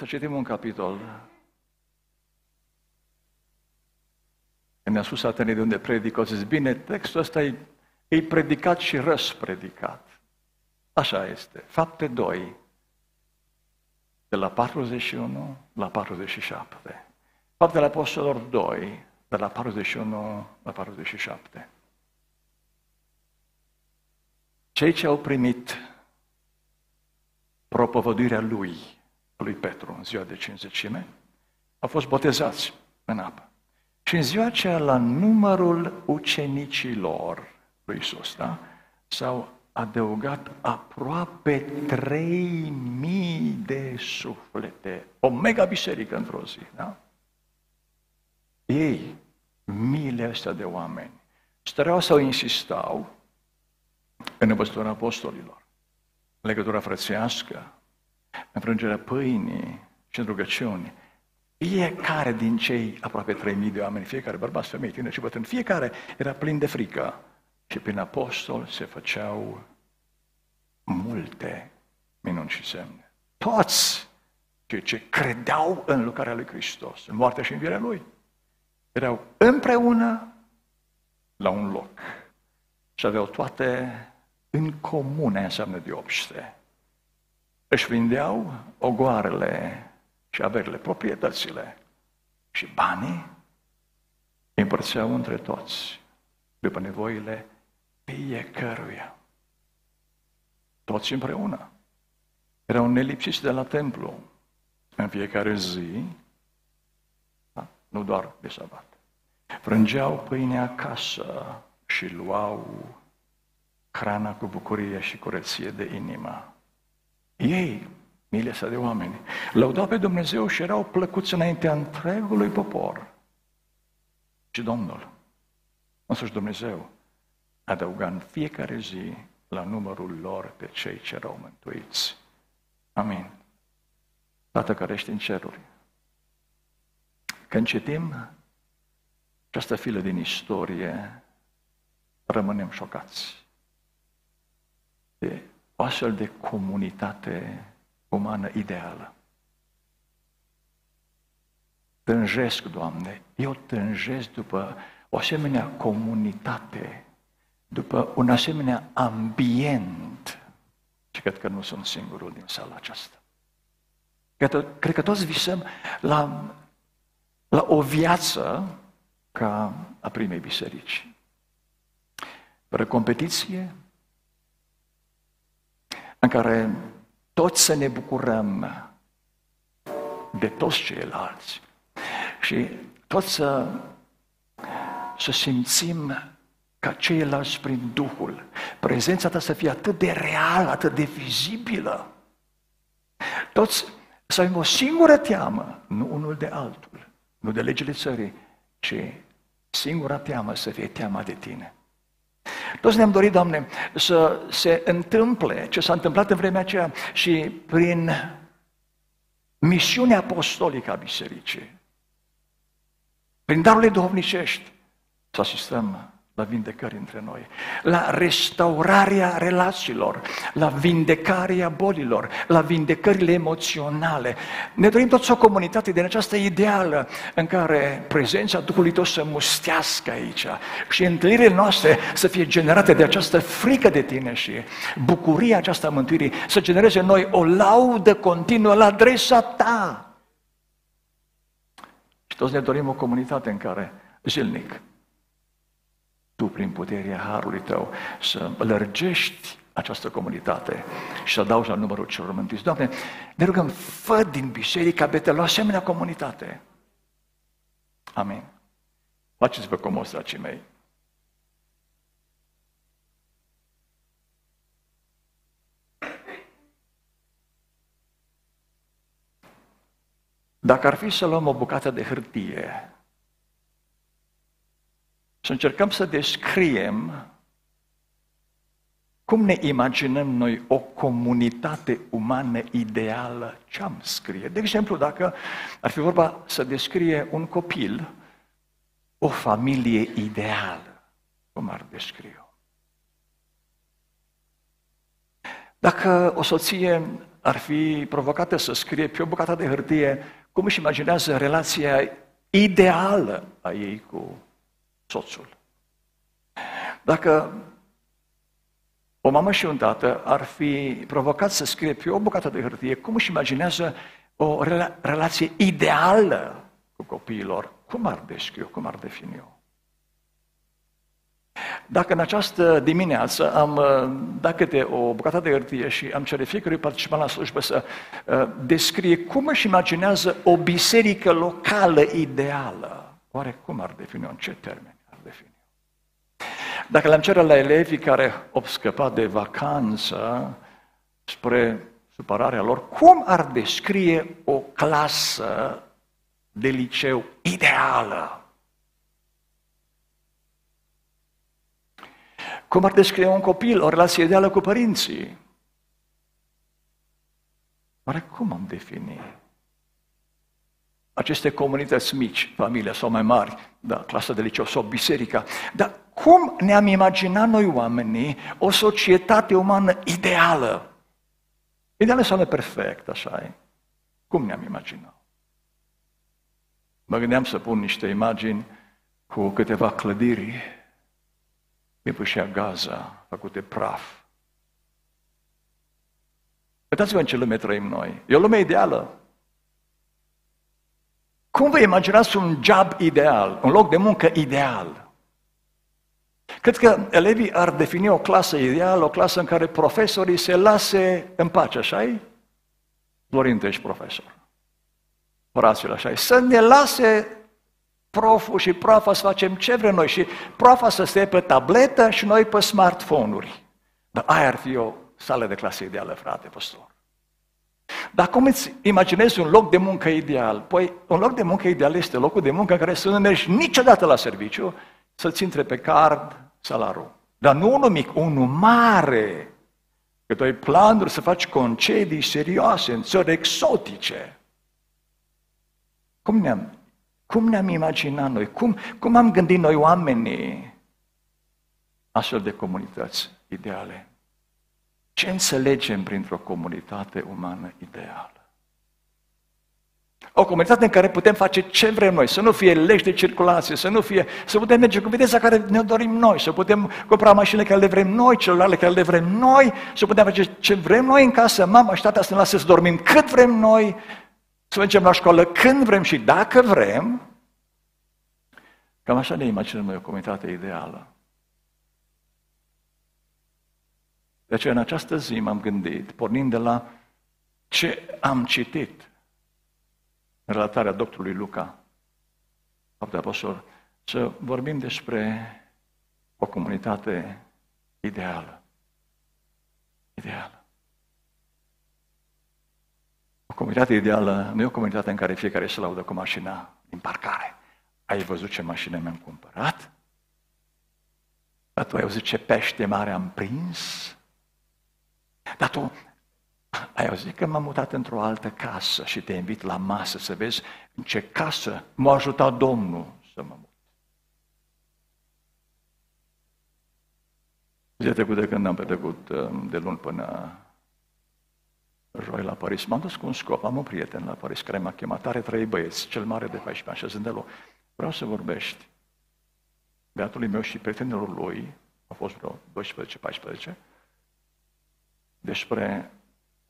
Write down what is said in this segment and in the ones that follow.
Să citim un capitol. Mi-a spus atenii de unde predic, au zis, bine, textul ăsta e, e predicat și răspredicat. Așa este. Fapte 2, de la 41 la 47. Faptele Apostolilor 2, de la 41 la 47. Cei ce au primit propovăduirea lui, lui Petru, în ziua de cinzecime, au fost botezați în apă. Și în ziua aceea, la numărul ucenicilor lui Isus, da? s-au adăugat aproape 3000 de suflete. O mega biserică într-o zi, da? Ei, miile astea de oameni, stăreau sau insistau în învățătura apostolilor, în legătura frățească, în frângerea pâinii și în rugăciuni. Fiecare din cei aproape 3000 de oameni, fiecare bărbați, femei, tineri și bătrâni, fiecare era plin de frică. Și prin apostol se făceau multe minuni și semne. Toți cei ce credeau în lucrarea lui Hristos, în moartea și învierea lui, erau împreună la un loc și aveau toate în comune, înseamnă de obște. Își vindeau ogoarele și averile, proprietățile și banii împărțeau între toți, după nevoile fiecăruia. Toți împreună. Erau nelipsiți de la templu în fiecare zi, da? nu doar de sabat. Frângeau pâine acasă și luau hrana cu bucurie și curăție de inimă. Ei, miile de oameni, lăudau pe Dumnezeu și erau plăcuți înaintea întregului popor. Și Domnul, însuși Dumnezeu, adăuga în fiecare zi la numărul lor pe cei ce erau mântuiți. Amin. Tată care ești în ceruri, când citim această filă din istorie, rămânem șocați de o astfel de comunitate umană ideală. Tânjesc, Doamne, eu tânjesc după o asemenea comunitate după un asemenea ambient, și cred că nu sunt singurul din sala aceasta. Cred, cred că toți visăm la, la o viață ca a primei biserici. Fără competiție, în care toți să ne bucurăm de toți ceilalți și toți să, să simțim ca ceilalți prin Duhul. Prezența ta să fie atât de reală, atât de vizibilă. Toți să avem o singură teamă, nu unul de altul, nu de legile țării, ci singura teamă să fie teama de tine. Toți ne-am dorit, Doamne, să se întâmple ce s-a întâmplat în vremea aceea și prin misiunea apostolică a bisericii, prin darurile duhovnicești, să asistăm la vindecări între noi, la restaurarea relațiilor, la vindecarea bolilor, la vindecările emoționale. Ne dorim toți o comunitate din această ideală în care prezența Duhului Tău să mustească aici și întâlnirile noastre să fie generate de această frică de Tine și bucuria aceasta a mântuirii să genereze în noi o laudă continuă la adresa Ta. Și toți ne dorim o comunitate în care zilnic tu, prin puterea Harului Tău, să lărgești această comunitate și să dau la numărul celor mântuiți. Doamne, ne rugăm, fă din Biserica Betel o asemenea comunitate. Amin. Faceți-vă comos, dragii mei. Dacă ar fi să luăm o bucată de hârtie să încercăm să descriem cum ne imaginăm noi o comunitate umană ideală, ce am scrie? De exemplu, dacă ar fi vorba să descrie un copil, o familie ideală, cum ar descrie? Dacă o soție ar fi provocată să scrie pe o bucată de hârtie cum își imaginează relația ideală a ei cu soțul. Dacă o mamă și un tată ar fi provocat să scrie pe o bucată de hârtie cum își imaginează o rela- relație ideală cu copiilor, cum ar descrie, cum ar defini eu? Dacă în această dimineață am uh, dat câte o bucată de hârtie și am cerut fiecare participant la slujbă să uh, descrie cum își imaginează o biserică locală ideală, oare cum ar defini în ce termeni ar defini? Dacă le-am cerut la elevii care au scăpat de vacanță spre supărarea lor, cum ar descrie o clasă de liceu ideală? Cum ar descrie un copil o relație ideală cu părinții? Oare cum am definit? Aceste comunități mici, familia sau mai mari, da, clasa de liceu sau biserica, dar cum ne-am imaginat noi oamenii o societate umană ideală? Ideală înseamnă perfect, așa e. Cum ne-am imaginat? Mă gândeam să pun niște imagini cu câteva clădiri din fâșia Gaza, făcute praf. Uitați-vă în ce lume trăim noi. E o lume ideală. Cum vă imaginați un job ideal, un loc de muncă ideal? Cred că elevii ar defini o clasă ideală, o clasă în care profesorii se lase în pace, așa -i? Florin, tu ești profesor. Horațiul, așa -i? Să ne lase proful și profa să facem ce vrem noi și profa să stea pe tabletă și noi pe smartphone-uri. Dar aia ar fi o sală de clasă ideală, frate, păstor. Dar cum îți imaginezi un loc de muncă ideal? Păi, un loc de muncă ideal este locul de muncă în care să nu mergi niciodată la serviciu, să-ți țintre pe card salarul. Dar nu unul mic, unul mare. Că tu ai planuri să faci concedii serioase în țări exotice. Cum ne-am, cum ne-am imaginat noi? Cum, cum am gândit noi oamenii astfel de comunități ideale? Ce înțelegem printr-o comunitate umană ideală? O comunitate în care putem face ce vrem noi, să nu fie legi de circulație, să nu fie, să putem merge cu viteza care ne dorim noi, să putem cumpăra mașinile care le vrem noi, celulare care le vrem noi, să putem face ce vrem noi în casă, mama și tata să ne lasă să dormim cât vrem noi, să mergem la școală când vrem și dacă vrem. Cam așa ne imaginăm noi o comunitate ideală. De aceea, în această zi m-am gândit, pornind de la ce am citit în relatarea doctorului Luca, fapte apostol, să vorbim despre o comunitate ideală. Ideală. O comunitate ideală nu e o comunitate în care fiecare se laudă cu mașina din parcare. Ai văzut ce mașină mi-am cumpărat? Dar tu ai văzut ce pește mare am prins? Dar tu ai auzit că m-am mutat într-o altă casă și te invit la masă să vezi în ce casă m-a ajutat Domnul să mă mut. Zilea trecută când am petrecut um, de luni până joi la Paris, m-am dus cu un scop. Am un prieten la Paris care m-a chemat, are trei băieți, cel mare de 14 ani, și zis, vreau să vorbești beatului meu și prietenilor lui, a fost vreo 12-14, despre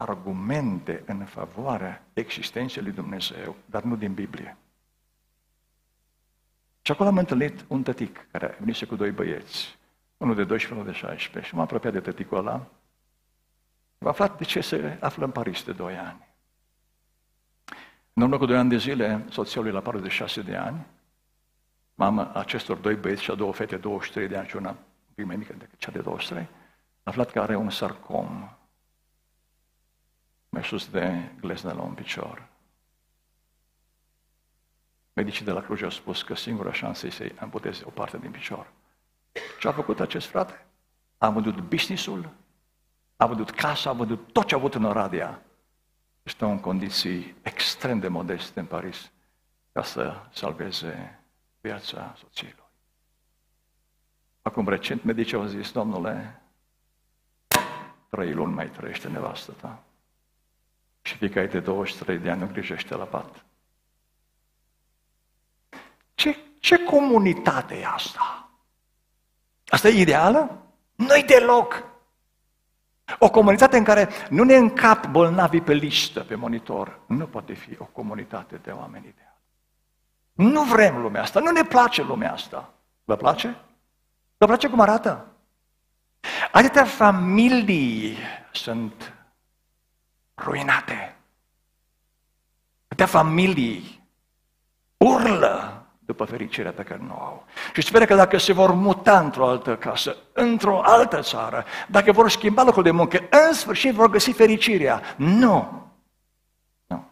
argumente în favoarea existenței lui Dumnezeu, dar nu din Biblie. Și acolo am întâlnit un tătic care venise cu doi băieți, unul de 12 unul de 16, și m-am apropiat de tăticul ăla. Am aflat de ce se află în Paris de 2 ani. În urmă cu 2 ani de zile, soția lui la 46 de ani, mama acestor doi băieți și a două fete, 23 de ani și una un pic mai mică decât cea de 23, a aflat că are un sarcom mai sus de glezna la un picior. Medicii de la Cluj au spus că singura șansă este să amputeze o parte din picior. Ce a făcut acest frate? A vândut business-ul, a vândut casa, a vândut tot ce a avut în Oradea. Stă în condiții extrem de modeste în Paris ca să salveze viața soției lui. Acum recent medicii au zis, domnule, trei luni mai trăiește nevastă ta. Și fiecare de 23 de ani îngrijește la pat. Ce, ce comunitate e asta? Asta e ideală? Nu-i deloc. O comunitate în care nu ne încap bolnavii pe listă, pe monitor, nu poate fi o comunitate de oameni ideali. Nu vrem lumea asta, nu ne place lumea asta. Vă place? Vă place cum arată? Atâtea familii sunt ruinate. Atâtea familii urlă după fericirea pe care nu au. Și speră că dacă se vor muta într-o altă casă, într-o altă țară, dacă vor schimba locul de muncă, în sfârșit vor găsi fericirea. Nu! Nu.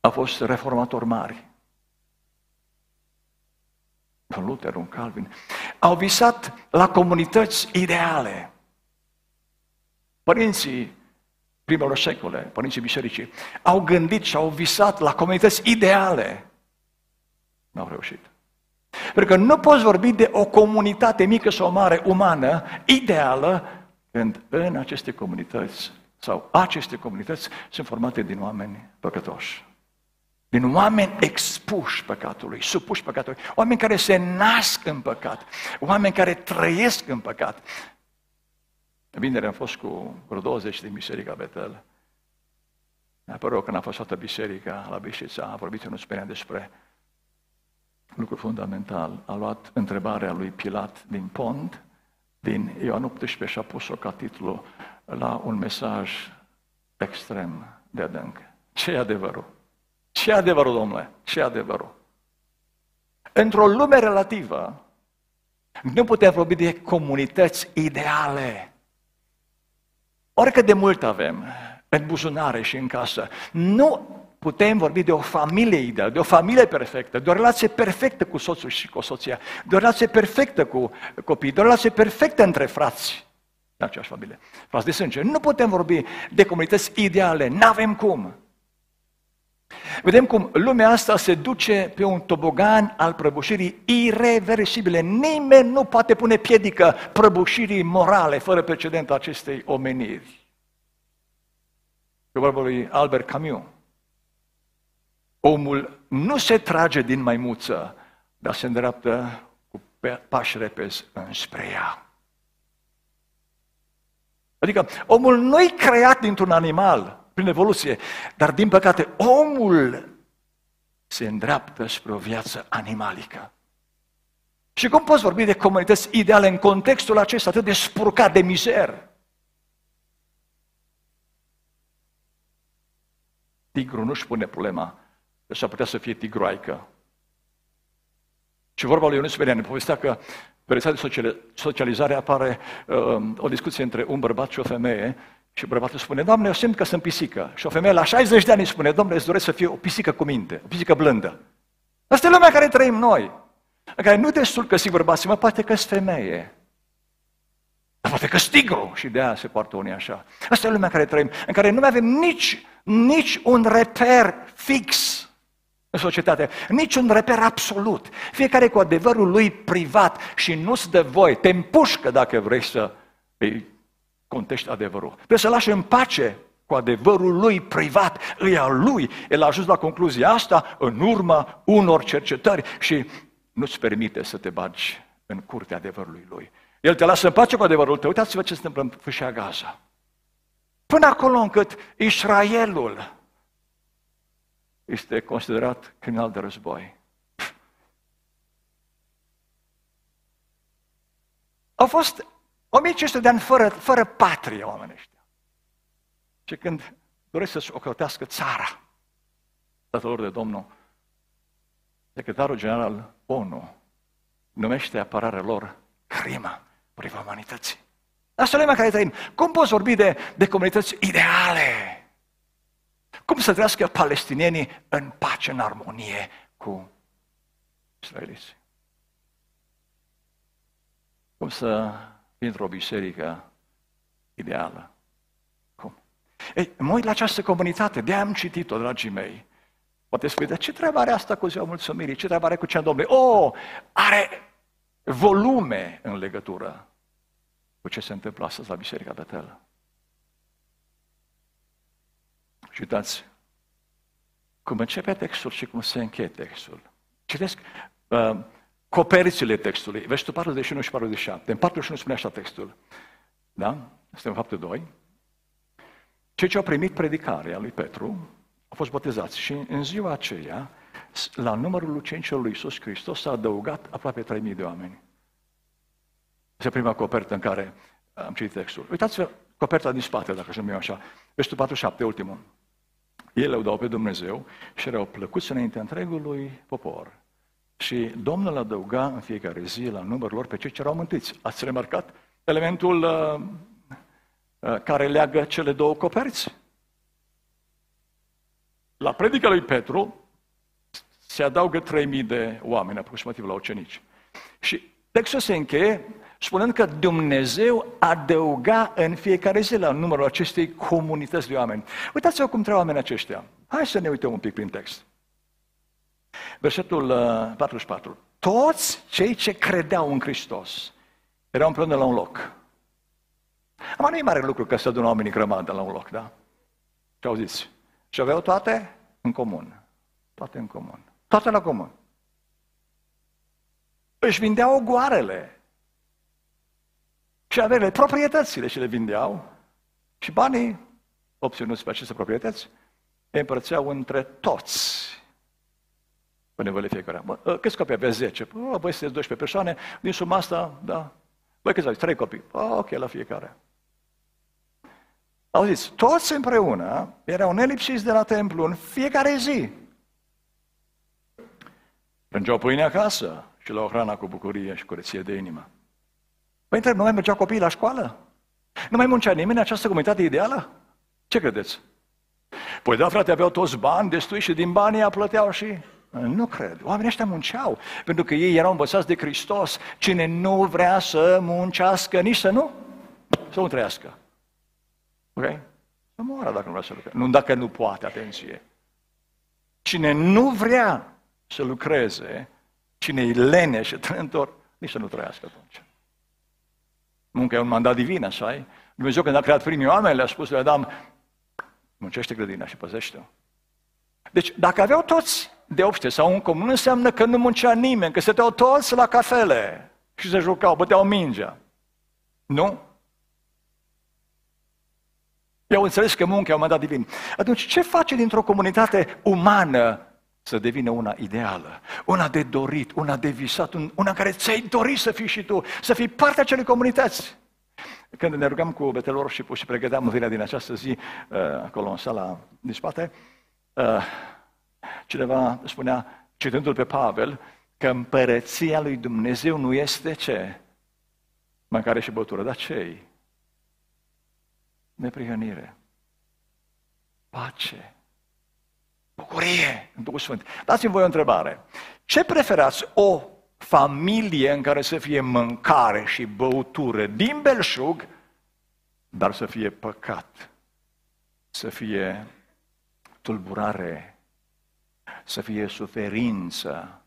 Au fost reformatori mari. Un Luther, un Calvin. Au visat la comunități ideale. Părinții primelor secole, părinții bisericii, au gândit și au visat la comunități ideale. Nu au reușit. Pentru că nu poți vorbi de o comunitate mică sau mare, umană, ideală, când în aceste comunități sau aceste comunități sunt formate din oameni păcătoși. Din oameni expuși păcatului, supuși păcatului, oameni care se nasc în păcat, oameni care trăiesc în păcat. Vineri am fost cu vreo 20 din Biserica Betel. Mi-a părut când a fost toată biserica la Bișița, a vorbit unul spunea despre lucru fundamental. A luat întrebarea lui Pilat din pont, din Ioan 18 și a pus-o ca titlu la un mesaj extrem de adânc. Ce e adevărul? Ce e adevărul, domnule? Ce e adevărul? Într-o lume relativă, nu putem vorbi de comunități ideale. Oricât de mult avem în buzunare și în casă, nu putem vorbi de o familie ideală, de o familie perfectă, de o relație perfectă cu soțul și cu soția, de o relație perfectă cu copiii, de o relație perfectă între frați în aceeași familie, frați de sânge. Nu putem vorbi de comunități ideale, nu avem cum. Vedem cum lumea asta se duce pe un tobogan al prăbușirii irreversibile. Nimeni nu poate pune piedică prăbușirii morale fără precedent acestei omeniri. Pe vorba lui Albert Camus. Omul nu se trage din maimuță, dar se îndreaptă cu pași repezi înspre ea. Adică omul nu-i creat dintr-un animal, prin evoluție. Dar, din păcate, omul se îndreaptă spre o viață animalică. Și cum poți vorbi de comunități ideale în contextul acesta atât de spurcat, de mizer? Tigru nu-și pune problema că s-ar putea să fie tigroaică. Și vorba lui Ionis Berian ne povestea că pe rețea de socializare apare uh, o discuție între un bărbat și o femeie și bărbatul spune, Doamne, eu simt că sunt pisică. Și o femeie la 60 de ani spune, Doamne, îți doresc să fie o pisică cu minte, o pisică blândă. Asta e lumea care trăim noi. În care nu destul că sigur bărbații, mă, poate că sunt femeie. Dar poate că tigru și de aia se poartă unii așa. Asta e lumea care trăim, în care nu mai avem nici, nici un reper fix în societate, nici un reper absolut. Fiecare cu adevărul lui privat și nu-ți de voi, te împușcă dacă vrei să îi contești adevărul. Trebuie să lași în pace cu adevărul lui privat, îi al lui. El a ajuns la concluzia asta în urma unor cercetări și nu-ți permite să te bagi în curtea adevărului lui. El te lasă în pace cu adevărul tău. Uitați-vă ce se întâmplă în fâșia Gaza. Până acolo încât Israelul este considerat criminal de război. Au fost 1500 de ani fără, fără patrie oamenii ăștia. Și când doresc să-și ocrotească țara, tatălor de Domnul, secretarul general ONU numește apărarea lor crimă împotriva umanității. Asta e lumea care trăim. Cum poți vorbi de, de comunități ideale? Cum să trăiască palestinienii în pace, în armonie cu israeliții? Cum să într-o biserică ideală. Cum? Ei, mă uit la această comunitate, de am citit-o, dragii mei. Poate spui, dar ce treabă are asta cu ziua mulțumirii? Ce treabă are cu cea Domnului? Oh, are volume în legătură cu ce se întâmplă astăzi la Biserica Betel. Și uitați, cum începe textul și cum se încheie textul. Citesc uh, coperțile textului, versetul 41 și 47. În 41 spune așa textul. Da? Este în faptul 2. Cei ce au primit predicarea lui Petru au fost botezați și în ziua aceea, la numărul ucenicilor lui Iisus Hristos s-a adăugat aproape 3.000 de oameni. Este prima copertă în care am citit textul. Uitați-vă coperta din spate, dacă să numim așa. Versetul 47, ultimul. Ei le dau pe Dumnezeu și erau plăcuți înainte întregului popor. Și Domnul adăuga în fiecare zi la numărul lor pe cei ce erau mântuiți. Ați remarcat elementul uh, uh, care leagă cele două coperți? La predica lui Petru se adaugă 3000 de oameni, aproximativ la ucenici. Și textul se încheie spunând că Dumnezeu adăuga în fiecare zi la numărul acestei comunități de oameni. Uitați-vă cum trăiau oamenii aceștia. Hai să ne uităm un pic prin text. Versetul 44. Uh, Toți cei ce credeau în Hristos erau împreună la un loc. Am nu e mare lucru că să adună oamenii grămadă la un loc, da? Ce auziți? Și aveau toate în comun. Toate în comun. Toate la comun. Își vindeau goarele și averile, proprietățile și le vindeau și banii obținuți pe aceste proprietăți îi împărțeau între toți pe nevoile fiecare. Bă, ă, câți copii avea? 10. Bă, voi sunteți 12 persoane, din suma asta, da. Băi, câți aveți? 3 copii. Bă, ok, la fiecare. Auziți, toți împreună erau nelipsiți de la templu în fiecare zi. Prângeau pâine acasă și la o hrana cu bucurie și curăție de inimă. Păi întreb, nu mai mergeau copiii la școală? Nu mai muncea nimeni în această comunitate ideală? Ce credeți? Păi da, frate, aveau toți bani destui și din banii ea plăteau și... Nu cred. Oamenii ăștia munceau, pentru că ei erau învățați de Hristos. Cine nu vrea să muncească, nici să nu, să nu trăiască. Ok? Să moară dacă nu vrea să lucreze. Nu dacă nu poate, atenție. Cine nu vrea să lucreze, cine e lene și trântor, nici să nu trăiască atunci. Munca e un mandat divin, așa -i? Dumnezeu când a creat primii oameni, le-a spus lui Adam, muncește grădina și păzește-o. Deci, dacă aveau toți de obște sau un comun, înseamnă că nu muncea nimeni, că stăteau toți la cafele și se jucau, băteau mingea. Nu? Eu înțeles că munca e un mandat divin. Atunci, ce face dintr-o comunitate umană să devină una ideală, una de dorit, una de visat, una care ți-ai dorit să fii și tu, să fii parte acelei comunități. Când ne rugăm cu betelor și și pregăteam vina din această zi, uh, acolo în sala din spate, uh, cineva spunea, citându-l pe Pavel, că împărăția lui Dumnezeu nu este ce? Mâncare și băutură, dar ce Neprihănire, pace, Bucurie în Duhul Sfânt. Dați-mi voi o întrebare. Ce preferați? O familie în care să fie mâncare și băutură din belșug, dar să fie păcat, să fie tulburare, să fie suferință.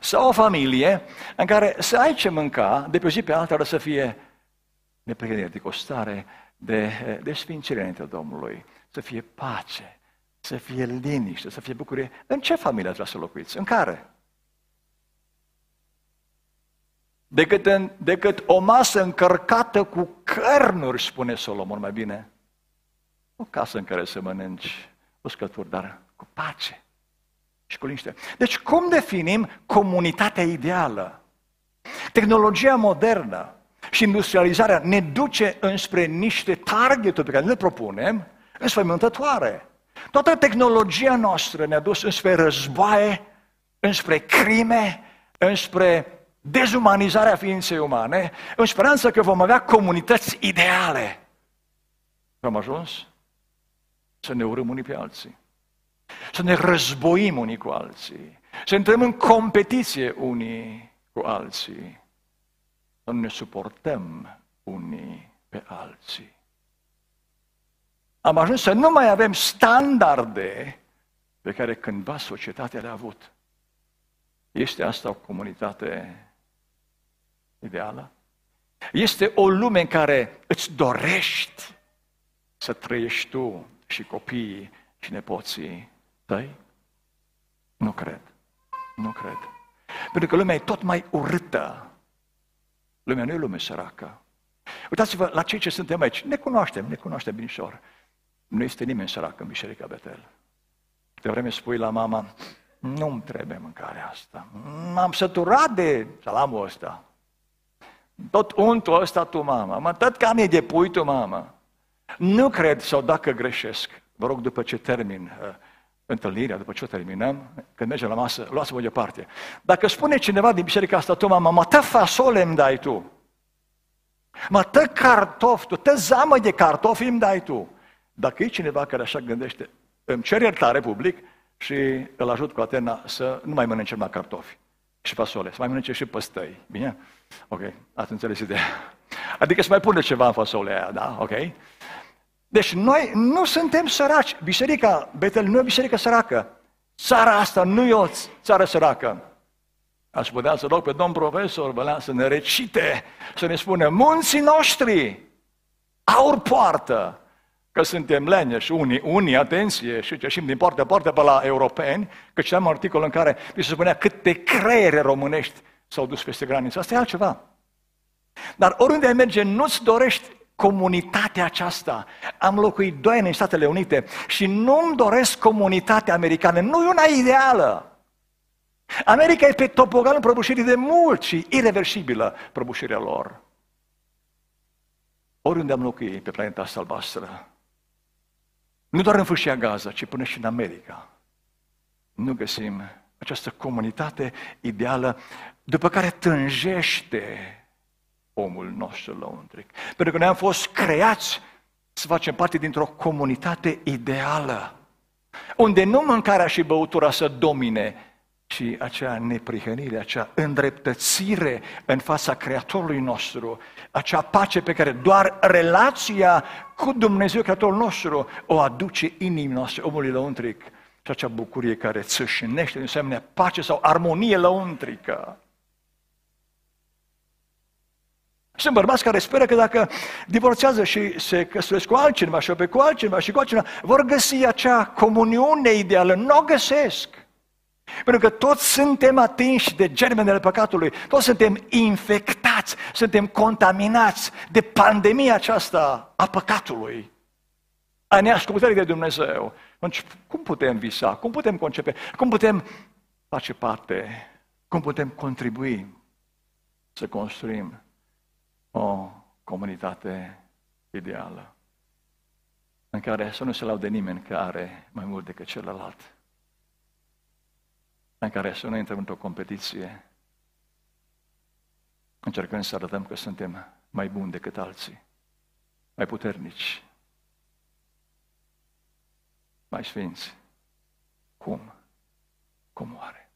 Sau o familie în care să ai ce mânca, de pe o zi pe alta, să fie neprihănire, o stare de, de sfințire înainte Domnului, să fie pace, să fie liniște, să fie bucurie. În ce familie ați vrea să locuiți? În care? Decât, în, decât o masă încărcată cu cărnuri, spune Solomon mai bine. O casă în care să mănânci uscături, dar cu pace și cu liniște. Deci cum definim comunitatea ideală? Tehnologia modernă și industrializarea ne duce înspre niște targeturi pe care le propunem înspăimântătoare. Toată tehnologia noastră ne-a dus înspre războaie, înspre crime, înspre dezumanizarea ființei umane, în speranță că vom avea comunități ideale. Am ajuns să ne urâm unii pe alții, să ne războim unii cu alții, să intrăm în competiție unii cu alții, să nu ne suportăm unii pe alții am ajuns să nu mai avem standarde pe care cândva societatea le-a avut. Este asta o comunitate ideală? Este o lume în care îți dorești să trăiești tu și copiii și nepoții tăi? Nu cred. Nu cred. Pentru că lumea e tot mai urâtă. Lumea nu e lume săracă. Uitați-vă la cei ce suntem aici. Ne cunoaștem, ne cunoaștem binișor. Nu este nimeni sărac în Biserica Betel. De vreme spui la mama, nu-mi trebuie mâncarea asta. M-am săturat de salamul ăsta. Tot untul ăsta tu, mama. Mă, tot cam e de pui tu, mama. Nu cred, sau dacă greșesc, vă rog, după ce termin uh, întâlnirea, după ce o terminăm, când mergem la masă, luați-vă deoparte. Dacă spune cineva din biserica asta, tu, mama, mă, tă fasole îmi dai tu. Mă, tă cartofi tu, tă zamă de cartofi îmi dai tu. Dacă e cineva care așa gândește, îmi cer iertare public și îl ajut cu Atena să nu mai mănânce numai cartofi și fasole, să mai mănânce și păstăi. Bine? Ok, ați înțeles ideea. Adică să mai pune ceva în fasole aia, da? Ok? Deci noi nu suntem săraci. Biserica Betel nu e o biserică săracă. Țara asta nu e o țară săracă. Aș putea să rog pe domn profesor Bălean să ne recite, să ne spună, munții noștri aur poartă, că suntem leneși, unii, unii, atenție, și ce din poartă poartă pe la europeni, că citeam un articol în care mi se spunea câte creiere românești s-au dus peste graniță. Asta e altceva. Dar oriunde ai merge, nu-ți dorești comunitatea aceasta. Am locuit doi ani în Statele Unite și nu-mi doresc comunitatea americană. Nu e una ideală. America e pe topoganul prăbușirii de mult și irreversibilă prăbușirea lor. Oriunde am locuit pe planeta asta albastră, nu doar în fâșia Gaza, ci până și în America, nu găsim această comunitate ideală după care tânjește omul nostru lăuntric. Pentru că noi am fost creați să facem parte dintr-o comunitate ideală, unde nu mâncarea și băutura să domine, ci acea neprihănire, acea îndreptățire în fața Creatorului nostru, acea pace pe care doar relația cu Dumnezeu, Creatorul nostru, o aduce inimii noastre, omului lăuntric, și acea bucurie care țâșnește, înseamnă pace sau armonie lăuntrică. Sunt bărbați care speră că dacă divorțează și se căsătoresc cu altcineva și pe cu altcineva și cu altcineva, vor găsi acea comuniune ideală. Nu o găsesc. Pentru că toți suntem atinși de germenele păcatului, toți suntem infectați, suntem contaminați de pandemia aceasta a păcatului, a neascultării de Dumnezeu. Atunci, cum putem visa? Cum putem concepe? Cum putem face parte? Cum putem contribui să construim o comunitate ideală în care să nu se laude nimeni că are mai mult decât celălalt, în care să nu intrăm într-o competiție, încercând să arătăm că suntem mai buni decât alții, mai puternici, mai sfinți. Cum? Cum oare?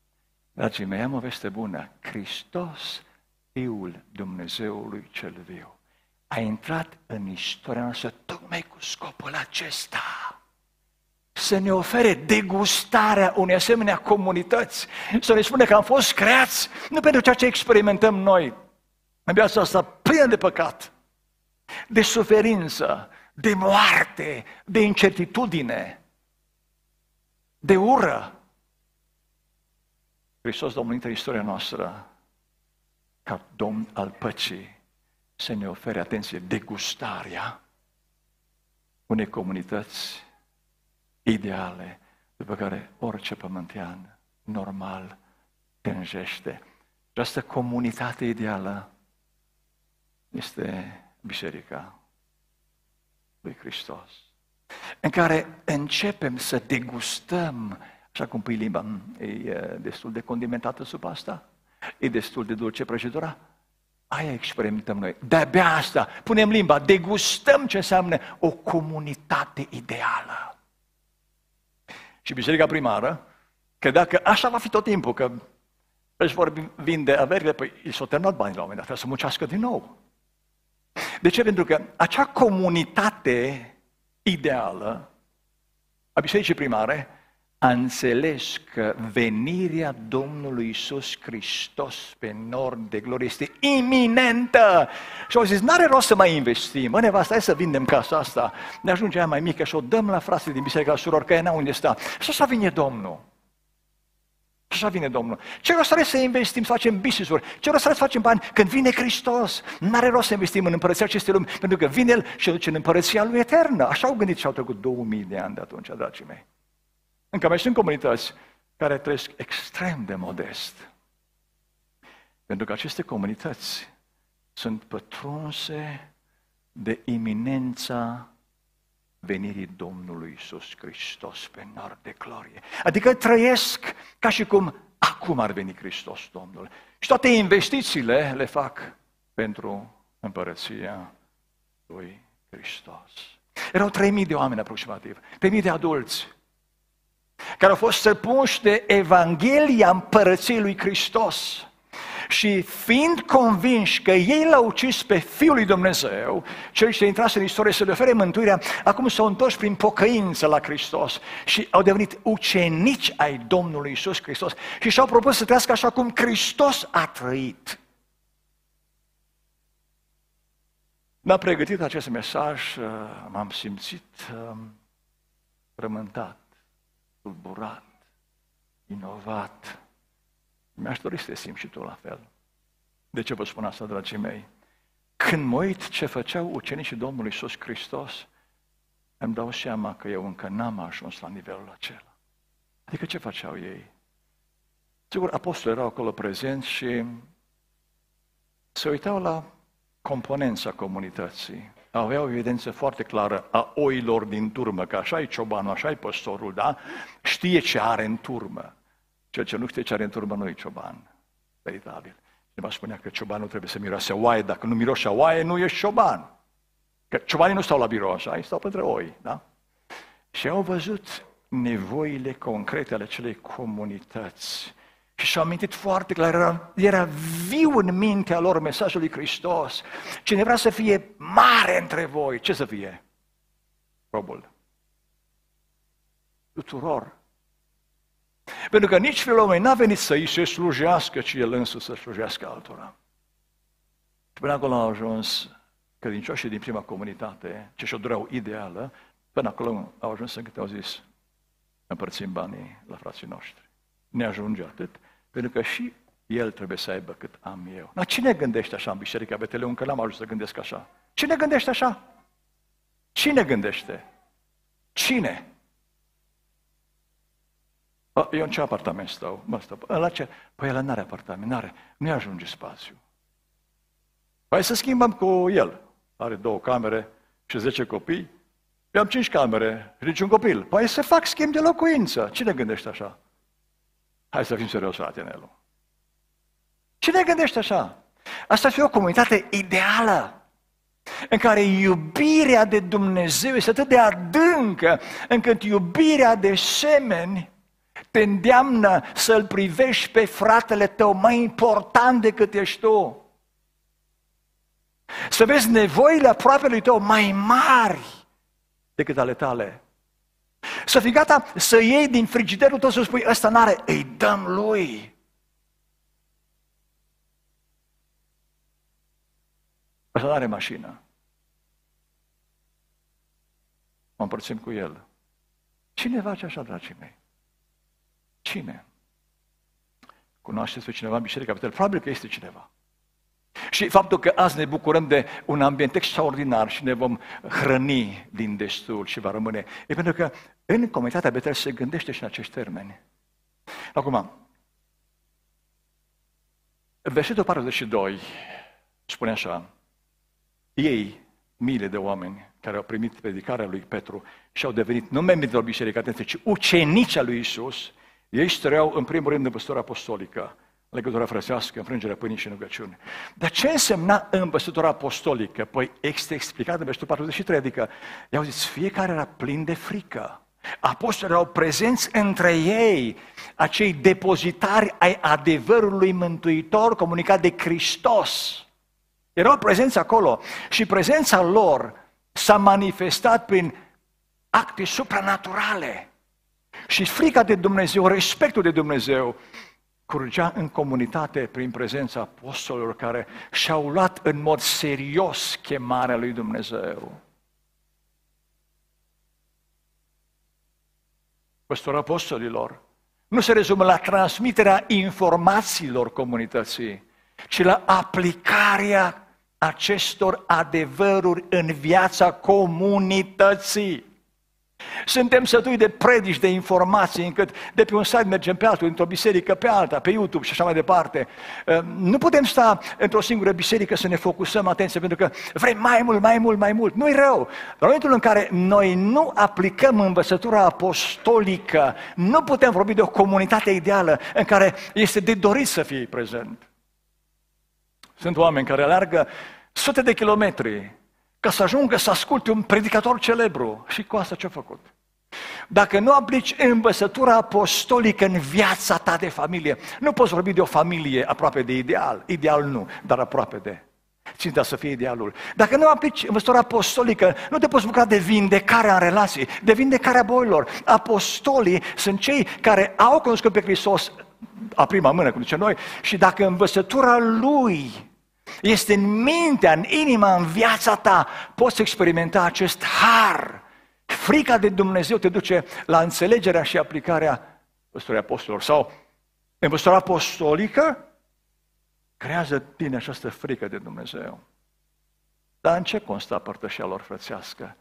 Dragii mei, am o veste bună. Hristos Fiul Dumnezeului cel viu. A intrat în istoria noastră tocmai cu scopul acesta. Să ne ofere degustarea unei asemenea comunități. Să ne spune că am fost creați nu pentru ceea ce experimentăm noi. În viața asta plină de păcat, de suferință, de moarte, de incertitudine, de ură. Hristos Domnul intră în istoria noastră ca Domn al păcii să ne ofere, atenție, degustarea unei comunități ideale după care orice pământean normal tânjește. Această comunitate ideală este Biserica lui Hristos, în care începem să degustăm, așa cum pui limba, e destul de condimentată sub asta, E destul de dulce prăjitura? Aia experimentăm noi. De-abia asta, punem limba, degustăm ce înseamnă o comunitate ideală. Și biserica primară, că dacă așa va fi tot timpul, că își vor vinde averile, păi i s-au terminat banii la un moment dat, trebuie să muncească din nou. De ce? Pentru că acea comunitate ideală a bisericii primare a înțeles că venirea Domnului Isus Hristos pe nord de glorie este iminentă. Și au zis, n-are rost să mai investim. Mă, nevasta, hai să vindem casa asta. Ne ajunge aia mai mică și o dăm la frații din biserica suror, că e n unde sta. Și așa vine Domnul. Și așa vine Domnul. Ce rost are să investim, să facem business-uri? Ce rost are să facem bani când vine Hristos? N-are rost să investim în împărăția acestei lumi, pentru că vine El și duce în împărăția Lui eternă. Așa au gândit și au trecut 2000 de ani de atunci, dragii mei. Încă mai sunt comunități care trăiesc extrem de modest. Pentru că aceste comunități sunt pătrunse de iminența venirii Domnului Iisus Hristos pe nord de glorie. Adică trăiesc ca și cum acum ar veni Hristos Domnul. Și toate investițiile le fac pentru împărăția lui Hristos. Erau 3.000 de oameni aproximativ, 3.000 de adulți, care au fost săpunși de Evanghelia împărăției lui Hristos. Și fiind convinși că ei l-au ucis pe Fiul lui Dumnezeu, cel ce intrase în istorie să le ofere mântuirea, acum s-au întors prin pocăință la Hristos și au devenit ucenici ai Domnului Isus Hristos și și-au propus să trăiască așa cum Hristos a trăit. M-a pregătit acest mesaj, uh, m-am simțit um, rământat tulburat, inovat. Mi-aș dori să te simți și tu la fel. De ce vă spun asta, dragii mei? Când mă uit ce făceau ucenicii Domnului Iisus Hristos, îmi dau seama că eu încă n-am ajuns la nivelul acela. Adică ce făceau ei? Sigur, apostolii erau acolo prezenți și se uitau la componența comunității avea o evidență foarte clară a oilor din turmă, că așa e ciobanul, așa e păstorul, da? Știe ce are în turmă. Cel ce nu știe ce are în turmă nu e cioban. Veritabil. Cineva spunea că ciobanul trebuie să miroase oaie, dacă nu miroase oaie, nu ești cioban. Că ciobanii nu stau la birou așa, ei stau pentru oi, da? Și au văzut nevoile concrete ale acelei comunități. Și și-au amintit foarte clar, era, era viu în mintea lor mesajul lui Hristos. Cine vrea să fie mare între voi, ce să fie? Robul. Tuturor. Pentru că nici fiul omului n-a venit să îi se slujească, ci el însuși să slujească altora. Și până acolo au ajuns credincioșii din prima comunitate, ce și-o doreau ideală, până acolo au ajuns încât au zis, împărțim banii la frații noștri. Ne ajunge atât pentru că și el trebuie să aibă cât am eu. Dar cine gândește așa în Biserica Beteleum? Că n-am ajuns să gândesc așa. Cine gândește așa? Cine gândește? Cine? Eu în ce apartament stau? Mă stau. La ce? Păi el n-are apartament, n-are. Nu-i ajunge spațiu. Păi să schimbăm cu el. Are două camere și zece copii. Eu am cinci camere și niciun copil. Păi să fac schimb de locuință. Cine gândește așa? Hai să fim serios, frate Nelu. Cine gândește așa? Asta ar fi o comunitate ideală, în care iubirea de Dumnezeu este atât de adâncă, încât iubirea de semeni te îndeamnă să-l privești pe fratele tău mai important decât ești tu. Să vezi nevoile aproapelui tău mai mari decât ale tale. Să fii gata să iei din frigiderul tău să spui, ăsta n-are, îi dăm lui. Ăsta n-are mașină. Mă împărțim cu el. Cine face așa, dragii mei? Cine? Cunoașteți pe cineva în Biserica Betel? Probabil că este cineva. Și faptul că azi ne bucurăm de un ambient extraordinar și ne vom hrăni din destul și va rămâne, e pentru că în comunitatea Betel se gândește și în acești termeni. Acum, versetul 42 spune așa, ei, miile de oameni care au primit predicarea lui Petru și au devenit nu membri de biserică, ci ucenici al lui Isus, ei străiau în primul rând în păstura apostolică, legătura frățească, înfrângerea pâinii și rugăciune. Dar ce însemna învățătura apostolică? Păi este explicat în versetul 43, adică, i-au zis, fiecare era plin de frică. Apostolii erau prezenți între ei, acei depozitari ai adevărului mântuitor comunicat de Hristos. Erau prezenți acolo și prezența lor s-a manifestat prin acte supranaturale. Și frica de Dumnezeu, respectul de Dumnezeu, curgea în comunitate prin prezența apostolilor care și-au luat în mod serios chemarea lui Dumnezeu. Păstorul apostolilor nu se rezumă la transmiterea informațiilor comunității, ci la aplicarea acestor adevăruri în viața comunității. Suntem sătui de predici, de informații, încât de pe un site mergem pe altul, într-o biserică pe alta, pe YouTube și așa mai departe. Ehm, nu putem sta într-o singură biserică să ne focusăm atenție, pentru că vrem mai mult, mai mult, mai mult. Nu-i rău. În momentul în care noi nu aplicăm învățătura apostolică, nu putem vorbi de o comunitate ideală în care este de dorit să fie prezent. Sunt oameni care alergă sute de kilometri ca să ajungă să asculte un predicator celebru. Și cu asta ce-a făcut? Dacă nu aplici învățătura apostolică în viața ta de familie, nu poți vorbi de o familie aproape de ideal. Ideal nu, dar aproape de. Ținta să fie idealul. Dacă nu aplici învățătura apostolică, nu te poți bucura de vindecarea în relații, de vindecarea boilor. Apostolii sunt cei care au cunoscut pe Hristos a prima mână, cum zice noi, și dacă învățătura Lui este în mintea, în inima, în viața ta, poți experimenta acest har. Frica de Dumnezeu te duce la înțelegerea și aplicarea păstorii apostolilor. Sau învățătura apostolică creează tine această frică de Dumnezeu. Dar în ce constă părtășia lor frățească?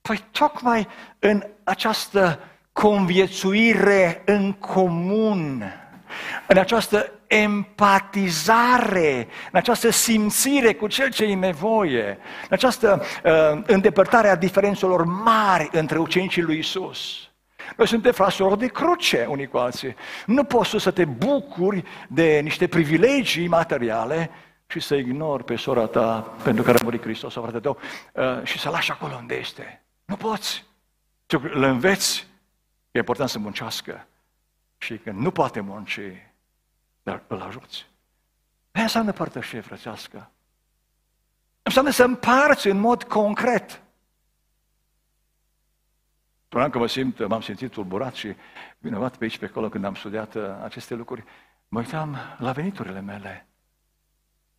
Păi tocmai în această conviețuire în comun, în această empatizare, în această simțire cu cel ce e nevoie, în această uh, îndepărtare a diferențelor mari între ucenicii lui Isus. Noi suntem fraților de cruce unii cu alții. Nu poți să te bucuri de niște privilegii materiale și să ignori pe sora ta pentru care a murit Hristos sau fratele tău uh, și să lași acolo unde este. Nu poți. Îl înveți că e important să muncească și că nu poate munci dar îl ajuți. Aia înseamnă părtășie frățească. Înseamnă să împarți în mod concret. Spuneam că mă simt, m-am simțit tulburat și vinovat pe aici, pe acolo, când am studiat uh, aceste lucruri. Mă uitam la veniturile mele,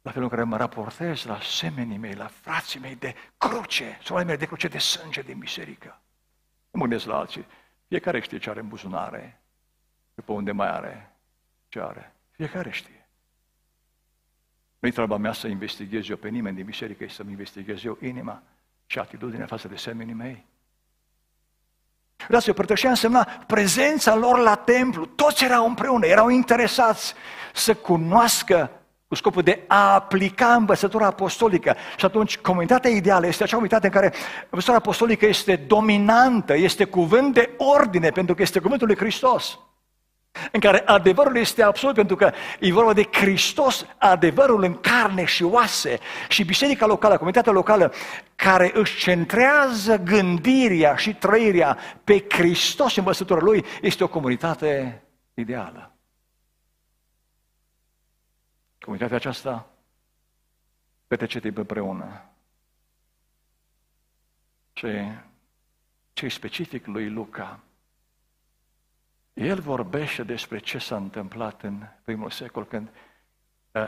la felul în care mă raportez la semenii mei, la frații mei de cruce, sau mei de cruce de sânge din biserică. Nu mă gândesc la alții. Fiecare știe ce are în buzunare, după unde mai are, ce are. Fiecare știe. Nu-i treaba mea să investighez eu pe nimeni din biserică, e să-mi investighez eu inima și atitudinea față de semenii mei. Dați-o, părtășia însemna prezența lor la templu. Toți erau împreună, erau interesați să cunoască cu scopul de a aplica învățătura apostolică. Și atunci, comunitatea ideală este acea comunitate în care învățătura apostolică este dominantă, este cuvânt de ordine, pentru că este cuvântul lui Hristos în care adevărul este absolut, pentru că e vorba de Hristos, adevărul în carne și oase, și biserica locală, comunitatea locală, care își centrează gândirea și trăirea pe Hristos și învățătura Lui, este o comunitate ideală. Comunitatea aceasta petrece timp împreună. Și ce specific lui Luca, el vorbește despre ce s-a întâmplat în primul secol când uh,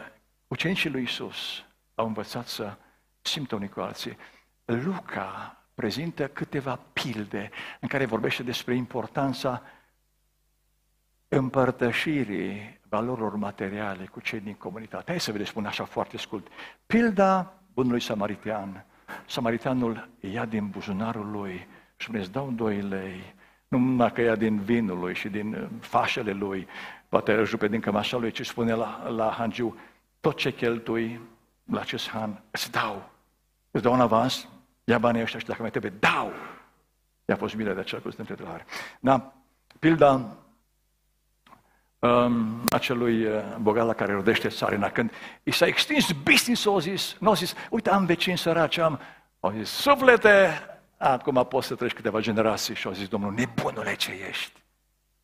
ucenicii lui Isus au învățat să simtă unii cu alții. Luca prezintă câteva pilde în care vorbește despre importanța împărtășirii valorilor materiale cu cei din comunitate. Hai să vedem, spun așa foarte scurt. Pilda bunului samaritian. Samaritianul ia din buzunarul lui și spune, îți dau doi lei, nu numai că ia din vinul lui și din uh, fașele lui, poate îl jupe din cămașa lui, ci spune la, la hangiu, tot ce cheltui la acest han, îți dau. Îți dau un avans, ia banii ăștia și dacă mai trebuie, dau. I-a fost bine de acela cu întâmplare. Da, pilda um, acelui uh, bogat la care rodește țarina, când i s-a extins business-ul, a zis, nu a zis, uite, am vecini săraci, am, au zis, suflete, Acum poți să treci câteva generații și au zis, Domnul, nebunule ce ești.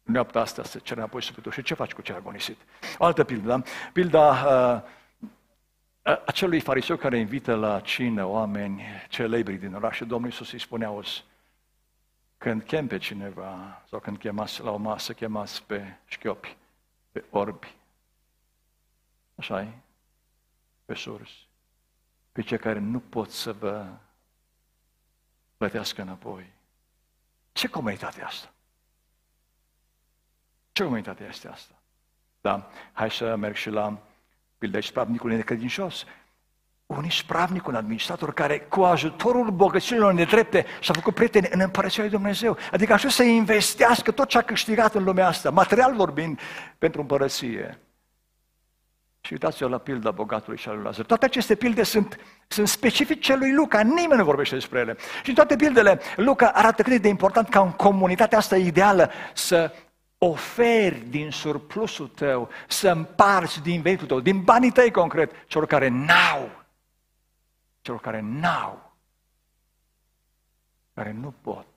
Noaptea asta să cere înapoi sufletul. Și ce faci cu ce a agonisit? O altă pildă, da? Pilda uh, acelui fariseu care invită la cină oameni celebri din oraș și Domnul Iisus îi spunea, când chem pe cineva sau când chemați la o masă, chemați pe șchiopi, pe orbi, așa e, pe sursi, pe cei care nu pot să vă plătească înapoi. Ce comunitate asta? Ce comunitate este asta? Da, hai să merg și la pildă spravnicul necredincios. Unii spravnic, un administrator care cu ajutorul bogăților nedrepte și-a făcut prieteni în Împărăția lui Dumnezeu. Adică așa să investească tot ce a câștigat în lumea asta, material vorbind, pentru împărăție. Și uitați-vă la pilda bogatului și al lui Lazar. Toate aceste pilde sunt, sunt specifice lui Luca, nimeni nu vorbește despre ele. Și toate pildele, Luca arată cât de important ca în comunitatea asta ideală să oferi din surplusul tău, să împarți din venitul tău, din banii tăi concret, celor care n-au. Celor care n-au. Care nu pot.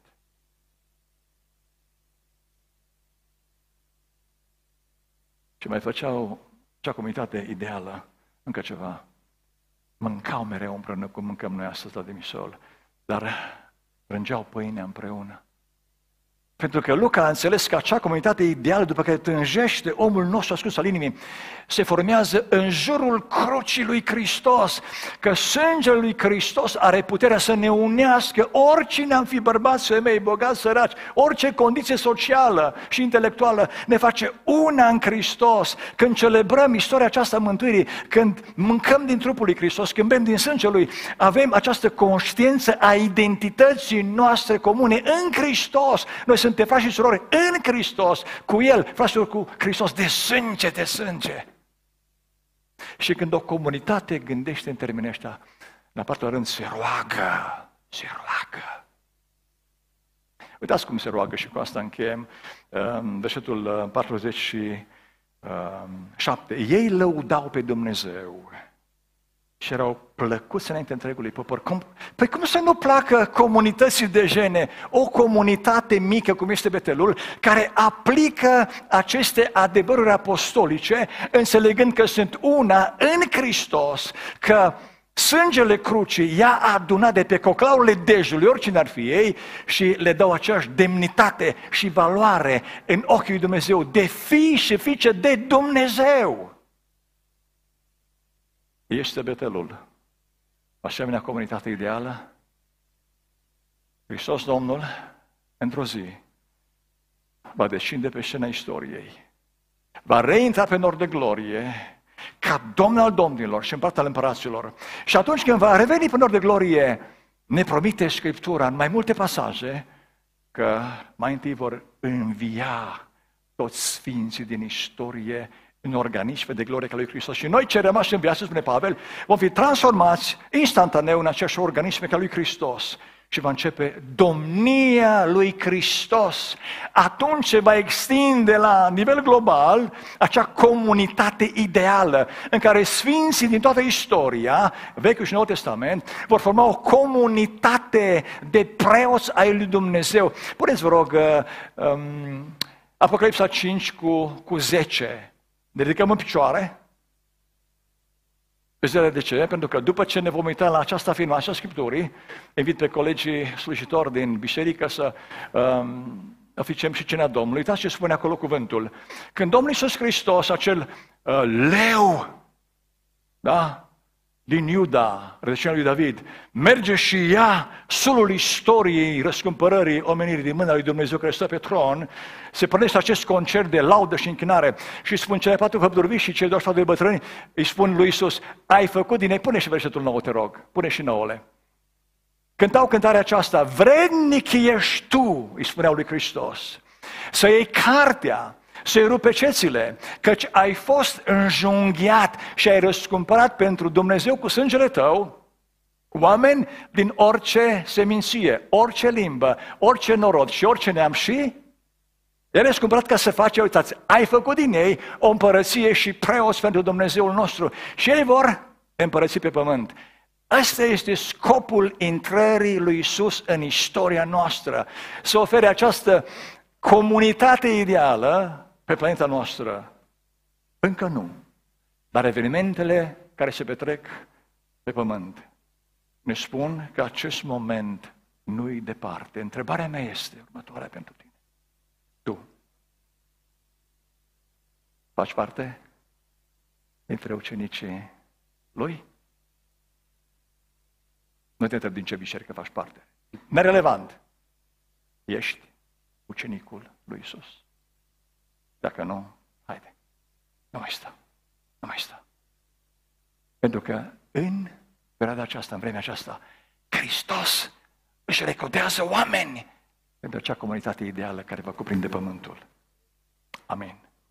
Și mai făceau cea comunitate ideală, încă ceva. Mâncau mereu împreună cum mâncăm noi astăzi la demisol, dar rângeau pâinea împreună. Pentru că Luca a înțeles că acea comunitate ideală după care tânjește omul nostru ascuns al inimii se formează în jurul crucii lui Hristos, că sângele lui Hristos are puterea să ne unească oricine am fi bărbați, femei, bogați, săraci, orice condiție socială și intelectuală ne face una în Hristos. Când celebrăm istoria aceasta a mântuirii, când mâncăm din trupul lui Hristos, când bem din sângele lui, avem această conștiință a identității noastre comune în Hristos. Noi suntem frați și surori în Hristos, cu El, fraților, cu Hristos, de sânge, de sânge. Și când o comunitate gândește în termenii ăștia, la partea rând se roagă, se roagă. Uitați cum se roagă și cu asta încheiem. Versetul 47. Ei lăudau pe Dumnezeu și erau plăcuți înainte întregului popor. Cum, păi cum să nu placă comunității de gene, o comunitate mică cum este Betelul, care aplică aceste adevăruri apostolice, înțelegând că sunt una în Hristos, că sângele crucii i-a adunat de pe coclaurile dejului, oricine ar fi ei, și le dau aceeași demnitate și valoare în ochii lui Dumnezeu, de fi și fiice de Dumnezeu este Betelul, asemenea comunitate ideală, Hristos Domnul, într-o zi, va descinde pe scena istoriei, va reintra pe nord de glorie, ca Domn al Domnilor și împărat al împăraților. Și atunci când va reveni pe nord de glorie, ne promite Scriptura în mai multe pasaje că mai întâi vor învia toți sfinții din istorie în organisme de glorie ca lui Hristos. Și noi ce rămași în viață, spune Pavel, vom fi transformați instantaneu în aceeași organisme ca lui Hristos. Și va începe domnia lui Hristos. Atunci se va extinde la nivel global acea comunitate ideală în care sfinții din toată istoria, Vechiul și Noul Testament, vor forma o comunitate de preoți ai lui Dumnezeu. Puneți, vă rog, um, Apocalipsa 5 cu, cu 10. Ne ridicăm în picioare. Pe de ce? Pentru că după ce ne vom uita la această afirmație a Scripturii, invit pe colegii slujitori din biserică să um, oficiem și cina Domnului. Uitați ce spune acolo cuvântul. Când Domnul Iisus Hristos, acel uh, leu, da? Din Iuda, rădăcina lui David, merge și ia sulul istoriei răscumpărării omenirii din mâna lui Dumnezeu care stă pe tron, se pornește acest concert de laudă și închinare și spun cele patru făpturi și cei doi de bătrâni, îi spun lui Isus, ai făcut din ei, pune și versetul nou, te rog, pune și nouăle. Cântau cântarea aceasta, vrednic ești tu, îi spuneau lui Hristos, să iei cartea să-i rupe cețile, căci ai fost înjunghiat și ai răscumpărat pentru Dumnezeu cu sângele tău oameni din orice seminție, orice limbă, orice norod și orice neam și el a cumpărat ca să face, uitați, ai făcut din ei o împărăție și preoți pentru Dumnezeul nostru și ei vor împărăți pe pământ. Asta este scopul intrării lui Isus în istoria noastră, să ofere această comunitate ideală pe planeta noastră? Încă nu. Dar evenimentele care se petrec pe pământ ne spun că acest moment nu-i departe. Întrebarea mea este următoarea pentru tine. Tu faci parte dintre ucenicii lui? Nu te întreb din ce biserică faci parte. Nerelevant. Ești ucenicul lui Isus. Dacă nu, haide. Nu mai sta. Nu mai sta. Pentru că în perioada aceasta, în vremea aceasta, Hristos își recodează oameni pentru acea comunitate ideală care va cuprinde pământul. Amin.